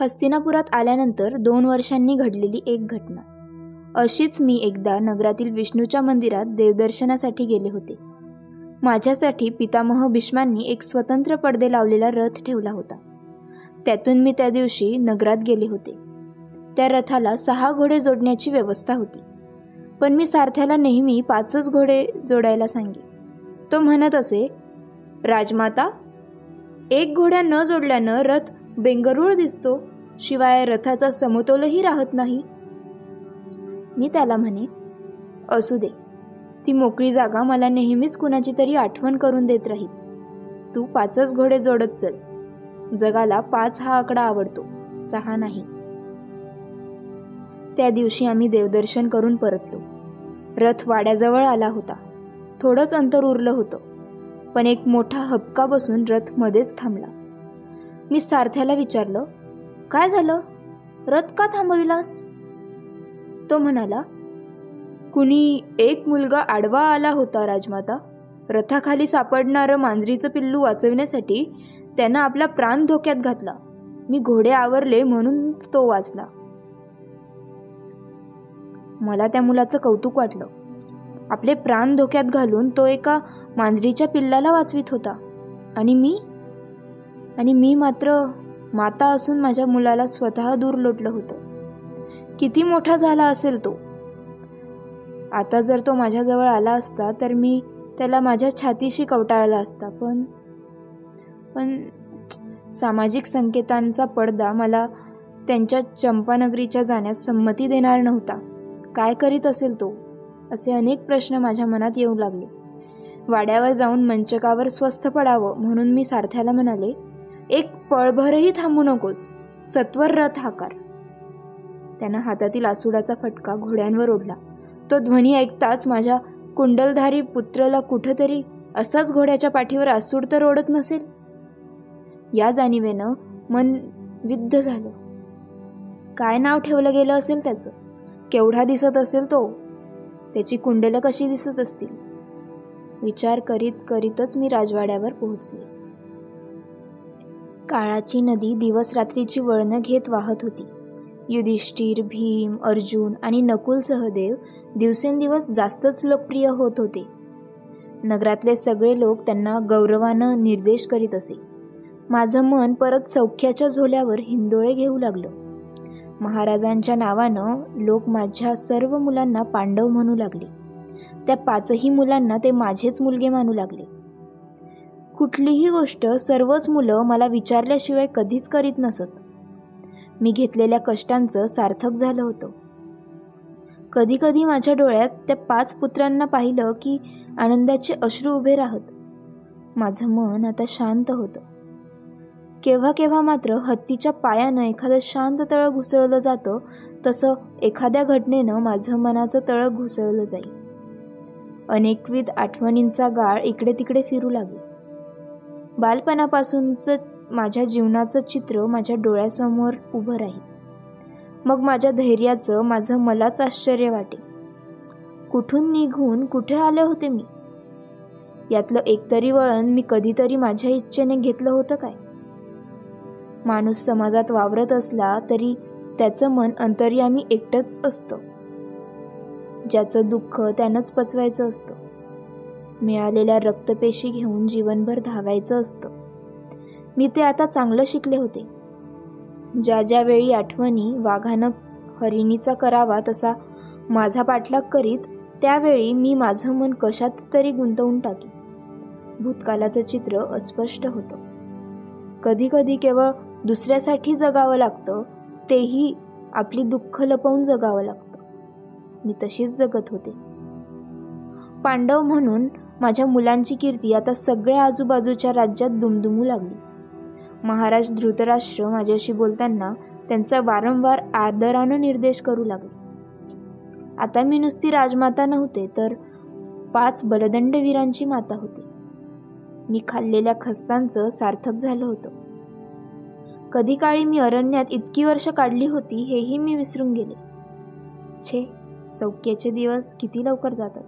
हस्तिनापुरात आल्यानंतर दोन वर्षांनी घडलेली एक घटना. अशीच मी एकदा नगरातील विष्णूच्या मंदिरात देवदर्शनासाठी गेले होते. माझ्यासाठी पितामह भीष्मांनी एक स्वतंत्र पडदे लावलेला रथ ठेवला होता. त्यातून मी त्या दिवशी नगरात गेले होते. त्या रथाला सहा घोडे जोडण्याची व्यवस्था होती. पण मी सारथ्याला नेहमी पाचच घोडे जोडायला सांगे. तो म्हणत असे राजमाता एक घोड्या न जोडल्यानं रथ बेंगरूळ दिसतो शिवाय रथाचा समतोलही राहत नाही. मी त्याला म्हणे असू दे ती मोकळी जागा मला नेहमीच कुणाची तरी आठवण करून देत राहील. तू पाचच घोडे जोडत चल. जगाला पाच हा आकडा आवडतो सहा नाही. त्या दिवशी आम्ही देवदर्शन करून परतलो. रथ वाड्याजवळ आला होता. थोडंच अंतर उरलं होतं पण एक मोठा हपका बसून रथ मध्येच थांबला. मी सारथ्याला विचारलं काय झालं? रथ का थांबविलास? तो म्हणाला कुणी एक मुलगा आडवा आला होता राजमाता. रथाखाली सापडणारं मांजरीचं पिल्लू वाचवण्यासाठी त्यानं आपला प्राण धोक्यात घातला. मी घोडे आवरले म्हणून तो वाचला. मला त्या मुलाचं कौतुक वाटलं. आपले प्राण धोक्यात घालून तो एका मांजरीच्या पिल्लाला वाचवित होता आणि मी आणि मी मात्र माता असून माझ्या मुलाला स्वतः दूर लोटलं होतं. किती मोठा झाला असेल तो. आता जर तो माझ्याजवळ आला असता तर मी त्याला माझ्या छातीशी कवटाळला असता. पण पण सामाजिक संकेतांचा पडदा मला त्यांच्या चंपानगरीच्या जाण्यास संमती देणार नव्हता. काय करीत असेल तो? असे अनेक प्रश्न माझ्या मनात येऊ लागले. वाड्यावर जाऊन मंचकावर स्वस्थ पडावं म्हणून मी सारथ्याला म्हणाले एक पळभरही थांबू नकोस. सत्वर रथ हाकार त्यानं हातातील आसुडाचा फटका घोड्यांवर ओढला. तो ध्वनी ऐकताच माझ्या कुंडलधारी पुत्रला कुठंतरी असाच घोड्याच्या पाठीवर आसूड तर ओढत नसेल? या जाणीवेनं मन विद्ध झालं. काय नाव ठेवलं गेलं असेल त्याचं? केवढा दिसत असेल तो? त्याची कुंडलं कशी दिसत असतील? विचार करीत करीतच मी राजवाड्यावर पोहोचले. काळाची नदी दिवसरात्रीची वळणं घेत वाहत होती. युधिष्ठिर भीम अर्जुन आणि नकुल सहदेव दिवसेंदिवस जास्तच लोकप्रिय होत होते. नगरातले सगळे लोक त्यांना गौरवानं निर्देश करीत असे. माझं मन परत सौख्याच्या झोल्यावर हिंदोळे घेऊ लागलं. महाराजांच्या नावानं लोक माझ्या सर्व मुलांना पांडव म्हणू लागले. त्या पाचही मुलांना ते माझेच मुलगे मानू लागले. कुठलीही गोष्ट सर्वच मुलं मला विचारल्याशिवाय कधीच करीत नसत. मी घेतलेल्या कष्टांचं सार्थक झालं होतं. कधीकधी माझ्या डोळ्यात त्या पाच पुत्रांना पाहिलं की आनंदाचे अश्रू उभे राहत. माझं मन आता शांत होतं. केव्हा केव्हा मात्र हत्तीच्या पायानं एखादं शांत तळं घुसळलं जातं तसं एखाद्या घटनेनं माझं मनाचं तळं घुसळलं जाईल. अनेकविध आठवणींचा गाळ इकडे तिकडे फिरू लागेल. बालपणापासूनचं माझ्या जीवनाचं चित्र माझ्या डोळ्यासमोर उभं राहील. मग माझ्या धैर्याचं माझं मलाच आश्चर्य वाटे कुठून निघून कुठे आले होते मी? यातलं एकतरी वळण मी कधीतरी माझ्या इच्छेने घेतलं होतं काय? माणूस समाजात वावरत असला तरी त्याचं मन अंतर्यामी एकटंच असतं. ज्याचं दुःख त्यानंच पचवायचं असतं. मिळालेल्या रक्तपेशी घेऊन जीवनभर धावायचं असतं. मी ते आता चांगलं शिकले होते. ज्या ज्या वेळी आठवणी वाघानं हरिणीचा करावा तसा माझा पाठलाग करीत त्यावेळी मी माझं मन कशात तरी गुंतवून टाकी भूतकालाचं चित्र अस्पष्ट होतं. कधीकधी केवळ दुसऱ्यासाठी जगावं लागतं तेही आपली दुःख लपवून जगावं लागतं. मी तशीच जगत होते. पांडव म्हणून माझ्या मुलांची कीर्ती आता सगळ्या आजूबाजूच्या राज्यात दुमदुमू लागली. महाराज धृतराष्ट्र माझ्याशी बोलताना त्यांचा वारंवार आदरानं निर्देश करू लागले. आता मी नुसती राजमाता नव्हते तर पाच बलदंडवीरांची माता होते. मी खाल्लेल्या खस्तांचं सार्थक झालं होतं. कधी काळी मी अरण्यात इतकी वर्ष काढली होती हेही मी विसरून गेले. छे सौख्याचे दिवस किती लवकर जातात.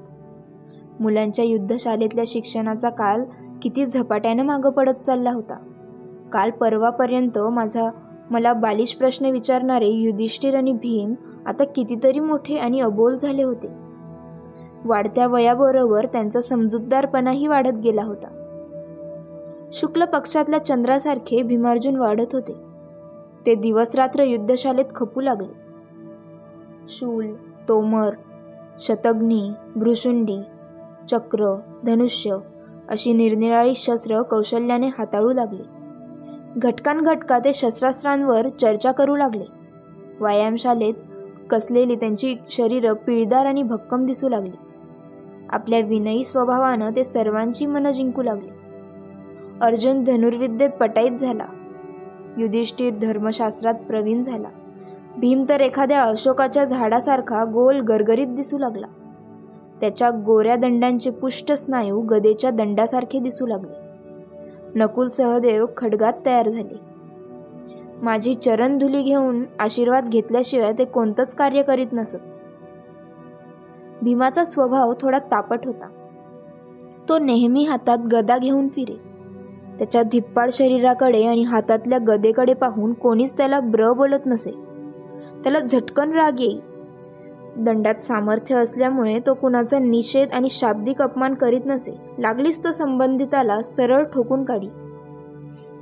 मुलांच्या युद्धशालेतल्या शिक्षणाचा काल किती झपाट्यानं मागं पडत चालला होता. काल परवापर्यंत माझा मला बालिश प्रश्न विचारणारे युधिष्ठिर आणि भीम आता कितीतरी मोठे आणि अबोल झाले होते. वाढत्या वयाबरोबर त्यांचा समजूतदारपणाही वाढत गेला होता. शुक्ल पक्षातल्या चंद्रासारखे भीमार्जुन वाढत होते. ते दिवसरात्र युद्धशालेत खपू लागले. शूल तोमर शतग्नी भृशुंडी चक्र धनुष्य अशी निरनिराळी शस्त्र कौशल्याने हाताळू लागले. घटकांघटका ते शस्त्रास्त्रांवर चर्चा करू लागले. व्यायामशालेत कसलेली त्यांची शरीरं पिळदार आणि भक्कम दिसू लागली. आपल्या विनयी स्वभावानं ते सर्वांची मनं जिंकू लागले. अर्जुन धनुर्विद्येत पटाईत झाला. युधिष्ठिर धर्मशास्त्रात प्रवीण झाला. भीम तर एखाद्या अशोकाच्या झाडासारखा गोल गरगरीत दिसू लागला. त्याच्या गोऱ्या दंडांचे पुष्ट स्नायू गदेच्या दंडासारखे दिसू लागले. नकुल सहदेव खडगात तयार झाले. माझी चरणधुली घेऊन आशीर्वाद घेतल्याशिवाय ते कोणतंच कार्य करीत नसत. भीमाचा स्वभाव थोडा तापट होता. तो नेहमी हातात गदा घेऊन फिरे. त्याच्या धिप्पाड शरीराकडे आणि हातातल्या गदेकडे पाहून कोणीच त्याला ब्र बोलत नसे. त्याला झटकन राग येई. दंडात सामर्थ्य असल्यामुळे तो कुणाचा निषेध आणि शाब्दिक अपमान करीत नसे लागलीच तो संबंधिताला सरळ ठोकून काढी.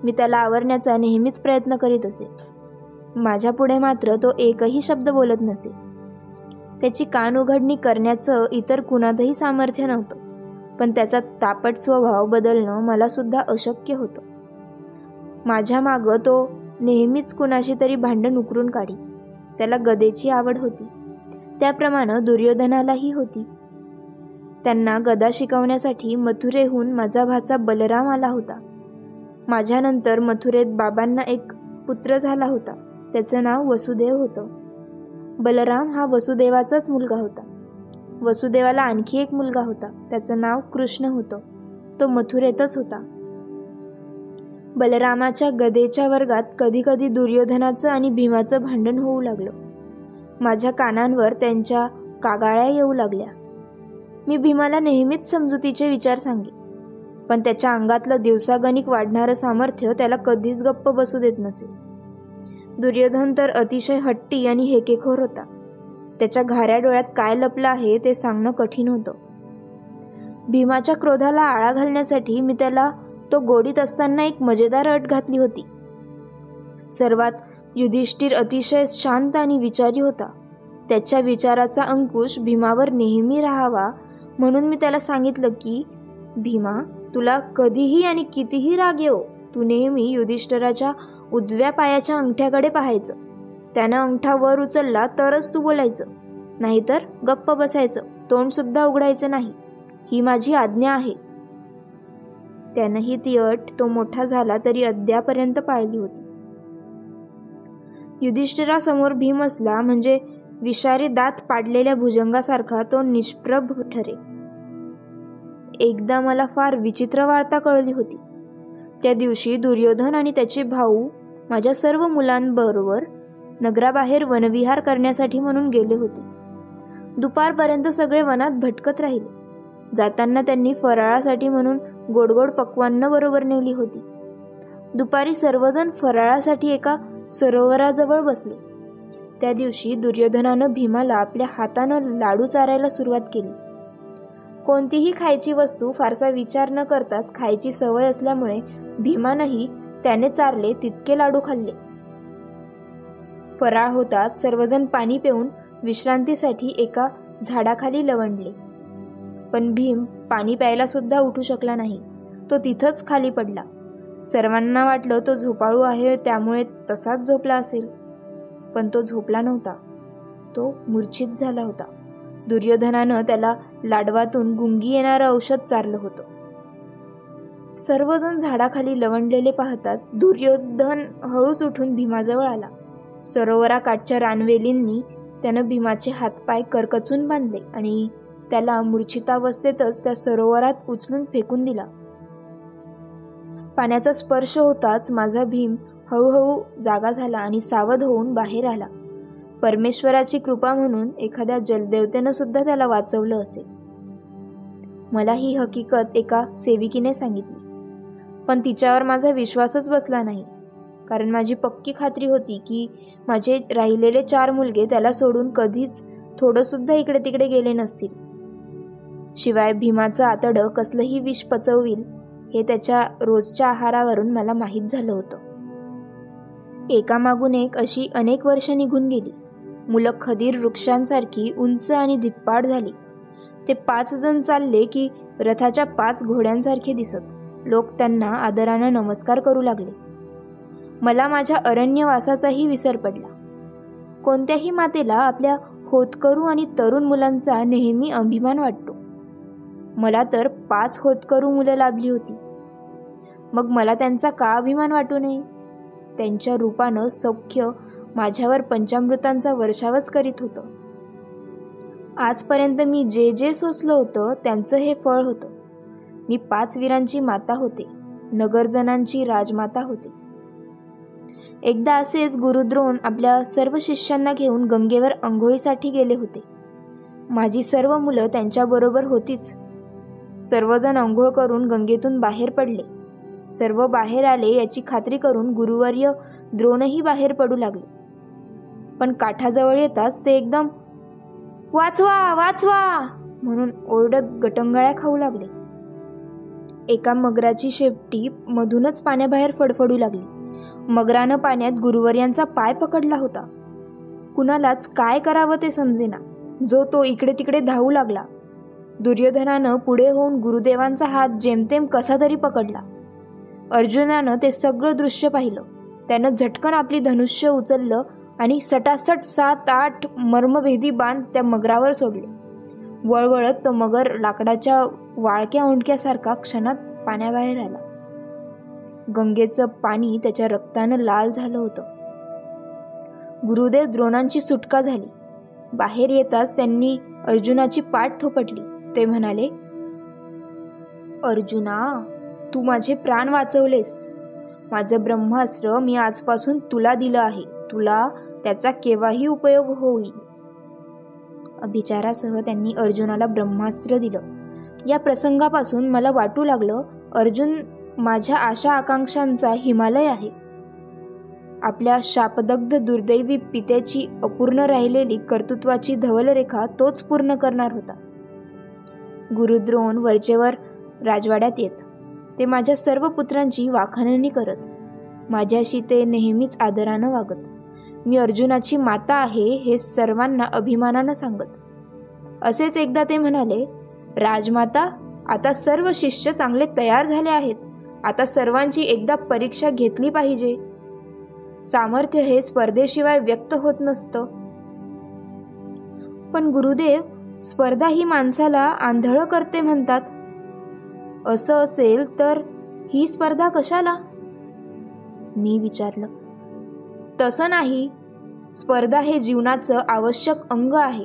मी त्याला आवरण्याचा नेहमीच प्रयत्न करीत असे. माझ्यापुढे मात्र तो एकही शब्द बोलत नसे. त्याची कान उघडणी करण्याचं इतर कुणातही सामर्थ्य नव्हतं पण त्याचा तापट स्वभाव बदलणं मला सुद्धा अशक्य होतं. माझ्या मागं तो नेहमीच कुणाशी तरी भांडण उकरून काढी. त्याला गदेची आवड होती. त्याप्रमाणे दुर्योधनालाही होती. त्यांना गदा शिकवण्यासाठी मथुरेहून माझा भाचा बलराम आला होता. माझ्यानंतर मथुरेत बाबांना एक पुत्र झाला होता. त्याचं नाव वसुदेव होतं. बलराम हा वसुदेवाचाच मुलगा होता. वसुदेवाला आणखी एक मुलगा होता. त्याचं नाव कृष्ण होतं. तो मथुरेतच होता. बलरामाच्या गदेच्या वर्गात कधीकधी दुर्योधनाचं आणि भीमाचं भांडण होऊ लागलं. माझ्या कानांवर त्यांच्या कागाळ्या येऊ लागल्या. मी भीमाला नेहमीच समजुतीचे विचार सांगे पण त्याच्या अंगातलं दिवसागणिक वाढणारं सामर्थ्य त्याला कधीच गप्प बसू देत नसे. दुर्योधन तर अतिशय हट्टी आणि हेकेखोर होता. त्याच्या घाऱ्या डोळ्यात काय लपलं आहे ते सांगणं कठीण होतं. भीमाच्या क्रोधाला आळा घालण्यासाठी मी त्याला तो गोडीत असताना एक मजेदार अट घातली होती. सर्वात युधिष्ठिर अतिशय शांत आणि विचारी होता. त्याच्या विचाराचा अंकुश भीमावर नेहमी राहावा म्हणून मी त्याला सांगितलं की भीमा तुला कधीही आणि कितीही राग येऊ तू नेहमी युधिष्ठराच्या उजव्या पायाच्या अंगठ्याकडे पाहायचं. त्यानं अंगठा वर उचलला तरच तू बोलायचं. नाहीतर गप्प बसायचं तोंडसुद्धा उघडायचं नाही. ही माझी आज्ञा आहे. त्यानंही ती अट तो मोठा झाला तरी अद्यापर्यंत पाळली होती. युधिष्ठिरासमोर भीम असला म्हणजे विषारी दात पाडलेल्या भुजंगासारखा तो निष्प्रभ ठरे. एकदा मला फार विचित्र वार्ता कळली होती. त्या दिवशी दुर्योधन आणि त्याचे भाऊ माझ्या सर्व मुलांबरोबर नगराबाहेर वनविहार करण्यासाठी म्हणून गेले होते. दुपारपर्यंत सगळे वनात भटकत राहिले. जाताना त्यांनी फराळासाठी म्हणून गोडगोड पक्वान्न बरोबर नेली होती. दुपारी सर्वजण फराळासाठी एका सरोवराजवळ बसले. त्या दिवशी दुर्योधनानं भीमाला आपल्या हातानं लाडू चारायला सुरुवात केली. कोणतीही खायची वस्तू फारसा विचार न करताच खायची सवय असल्यामुळे भीमानंही त्याने चारले तितके लाडू खाल्ले. फराळ होताच सर्वजण पाणी पिऊन विश्रांतीसाठी एका झाडाखाली लवंडले. पण भीम पाणी प्यायला सुद्धा उठू शकला नाही. तो तिथंच खाली पडला. सर्वांना वाटलं तो झोपाळू आहे त्यामुळे तसाच झोपला असेल. पण तो झोपला नव्हता. तो मूर्छित झाला होता. दुर्योधनानं त्याला लाडवातून गुंगी येणारं औषध चारलं होतं. सर्वजण झाडाखाली लवंडलेले पाहताच दुर्योधन हळूच उठून भीमाजवळ आला. सरोवराकाठच्या रानवेलींनी त्यानं भीमाचे हातपाय करकचून बांधले आणि त्याला मूर्छितावस्थेतच त्या सरोवरात उचलून फेकून दिला. पाण्याचा स्पर्श होताच माझा भीम हळूहळू जागा झाला आणि सावध होऊन बाहेर आला. परमेश्वराची कृपा म्हणून एखाद्या जलदेवतेनं सुद्धा त्याला वाचवलं असेल. मला ही हकीकत एका सेविकीने सांगितली. पण तिच्यावर माझा विश्वासच बसला नाही. कारण माझी पक्की खात्री होती की माझे राहिलेले चार मुलगे त्याला सोडून कधीच थोडंसुद्धा इकडे तिकडे गेले नसतील. शिवाय भीमाचं आतडं कसलंही विष पचवतील हे त्याच्या रोजच्या आहारावरून मला माहीत झालं होतं. एकामागून एक अशी अनेक वर्ष निघून गेली. मुलं खदीर वृक्षांसारखी उंच आणि धिप्पाड झाली. ते पाच जण चालले की रथाच्या पाच घोड्यांसारखे दिसत. लोक त्यांना आदरानं नमस्कार करू लागले. मला माझ्या अरण्यवासाचाही विसर पडला. कोणत्याही मातेला आपल्या होतकरू आणि तरुण मुलांचा नेहमी अभिमान वाटतो. मला तर पाच होतकरू मुलं लाभली होती. मग मला त्यांचा का अभिमान वाटू नये? त्यांच्या रूपानं सौख्य माझ्यावर पंचामृतांचा वर्षावच करीत होतं. आजपर्यंत मी जे जे सोचलं होतं त्यांचं हे फळ होतं. मी पाच वीरांची माता होते नगरजनांची राजमाता होते. एकदा असेच गुरुद्रोण आपल्या सर्व शिष्यांना घेऊन गंगेवर अंघोळीसाठी गेले होते. माझी सर्व मुलं त्यांच्याबरोबर होतीच. सर्वजण अंघोळ करून गंगेतून बाहेर पडले. सर्व बाहेर आले याची खात्री करून गुरुवर्य द्रोणही बाहेर पडू लागले. पण काठाजवळ येताच ते एकदम वाचवा वाचवा! म्हणून ओरडत गटंगळ्या खाऊ लागले. एका मगराची शेपटी मधूनच पाण्याबाहेर फडफडू लागली. मगरानं पाण्यात गुरुवर्यांचा पाय पकडला होता. कुणालाच काय करावं ते समजेना. जो तो इकडे तिकडे धावू लागला. दुर्योधनानं पुढे होऊन गुरुदेवांचा हात जेमतेम कसा तरी पकडला. अर्जुनानं ते सगळं दृश्य पाहिलं. त्यानं झटकन आपली धनुष्य उचललं आणि सटासट सात आठ मर्मभेदी बांध त्या मगरावर सोडले. वळवळत तो मगर लाकडाच्या वाळक्या उंडक्यासारखा क्षणात पाण्याबाहेर आला. गंगेचं पाणी त्याच्या रक्तानं लाल झालं होतं. गुरुदेव द्रोणांची सुटका झाली. बाहेर येताच त्यांनी अर्जुनाची पाठ थोपटली. ते म्हणाले अर्जुना तू माझे प्राण वाचवलेस. माझं ब्रह्मास्त्र मी आजपासून तुला दिलं आहे. तुला त्याचा केव्हाही उपयोग होईल. अभिचारासह त्यांनी अर्जुनाला ब्रह्मास्त्र दिलं. या प्रसंगापासून मला वाटू लागलं अर्जुन माझ्या आशा आकांक्षांचा हिमालय आहे. आपल्या शापदग्ध दुर्दैवी पित्याची अपूर्ण राहिलेली कर्तृत्वाची धवलरेखा तोच पूर्ण करणार होता. गुरुद्रोण वरचेवर राजवाड्यात येत. ते माझ्या सर्व पुत्रांची वाखाणणी करत. माझ्याशी ते नेहमीच आदरानं वागत. मी अर्जुनाची माता आहे हे सर्वांना अभिमानानं सांगत. असेच एकदा ते म्हणाले राजमाता आता सर्व शिष्य चांगले तयार झाले आहेत. आता सर्वांची एकदा परीक्षा घेतली पाहिजे. सामर्थ्य हे स्पर्धेशिवाय व्यक्त होत नसतं. पण गुरुदेव स्पर्धा ही माणसाला आंधळं करते म्हणतात. असं असेल तर ही स्पर्धा कशाला? मी विचारलं. तसं नाही. स्पर्धा हे जीवनाचं आवश्यक अंग आहे.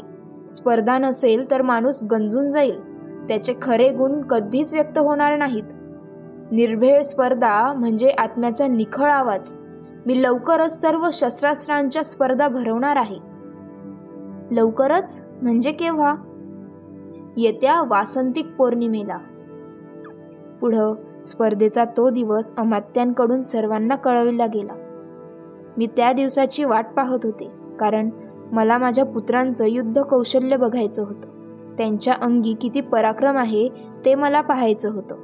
स्पर्धा नसेल तर माणूस गंजून जाईल. त्याचे खरे गुण कधीच व्यक्त होणार नाहीत. निर्भेळ स्पर्धा म्हणजे आत्म्याचा निखळ आवाज. मी लवकरच सर्व शस्त्रास्त्रांच्या स्पर्धा भरवणार आहे. लवकरच? म्हणजे केव्हा? येत्या वासंतिक पौर्णिमेला. पुढं स्पर्धेचा तो दिवस अमात्यांकडून सर्वांना कळविला गेला. मी त्या दिवसाची वाट पाहत होते कारण मला माझ्या पुत्रांचं युद्ध कौशल्य बघायचं होतं. त्यांच्या अंगी किती पराक्रम आहे ते मला पाहायचं होतं.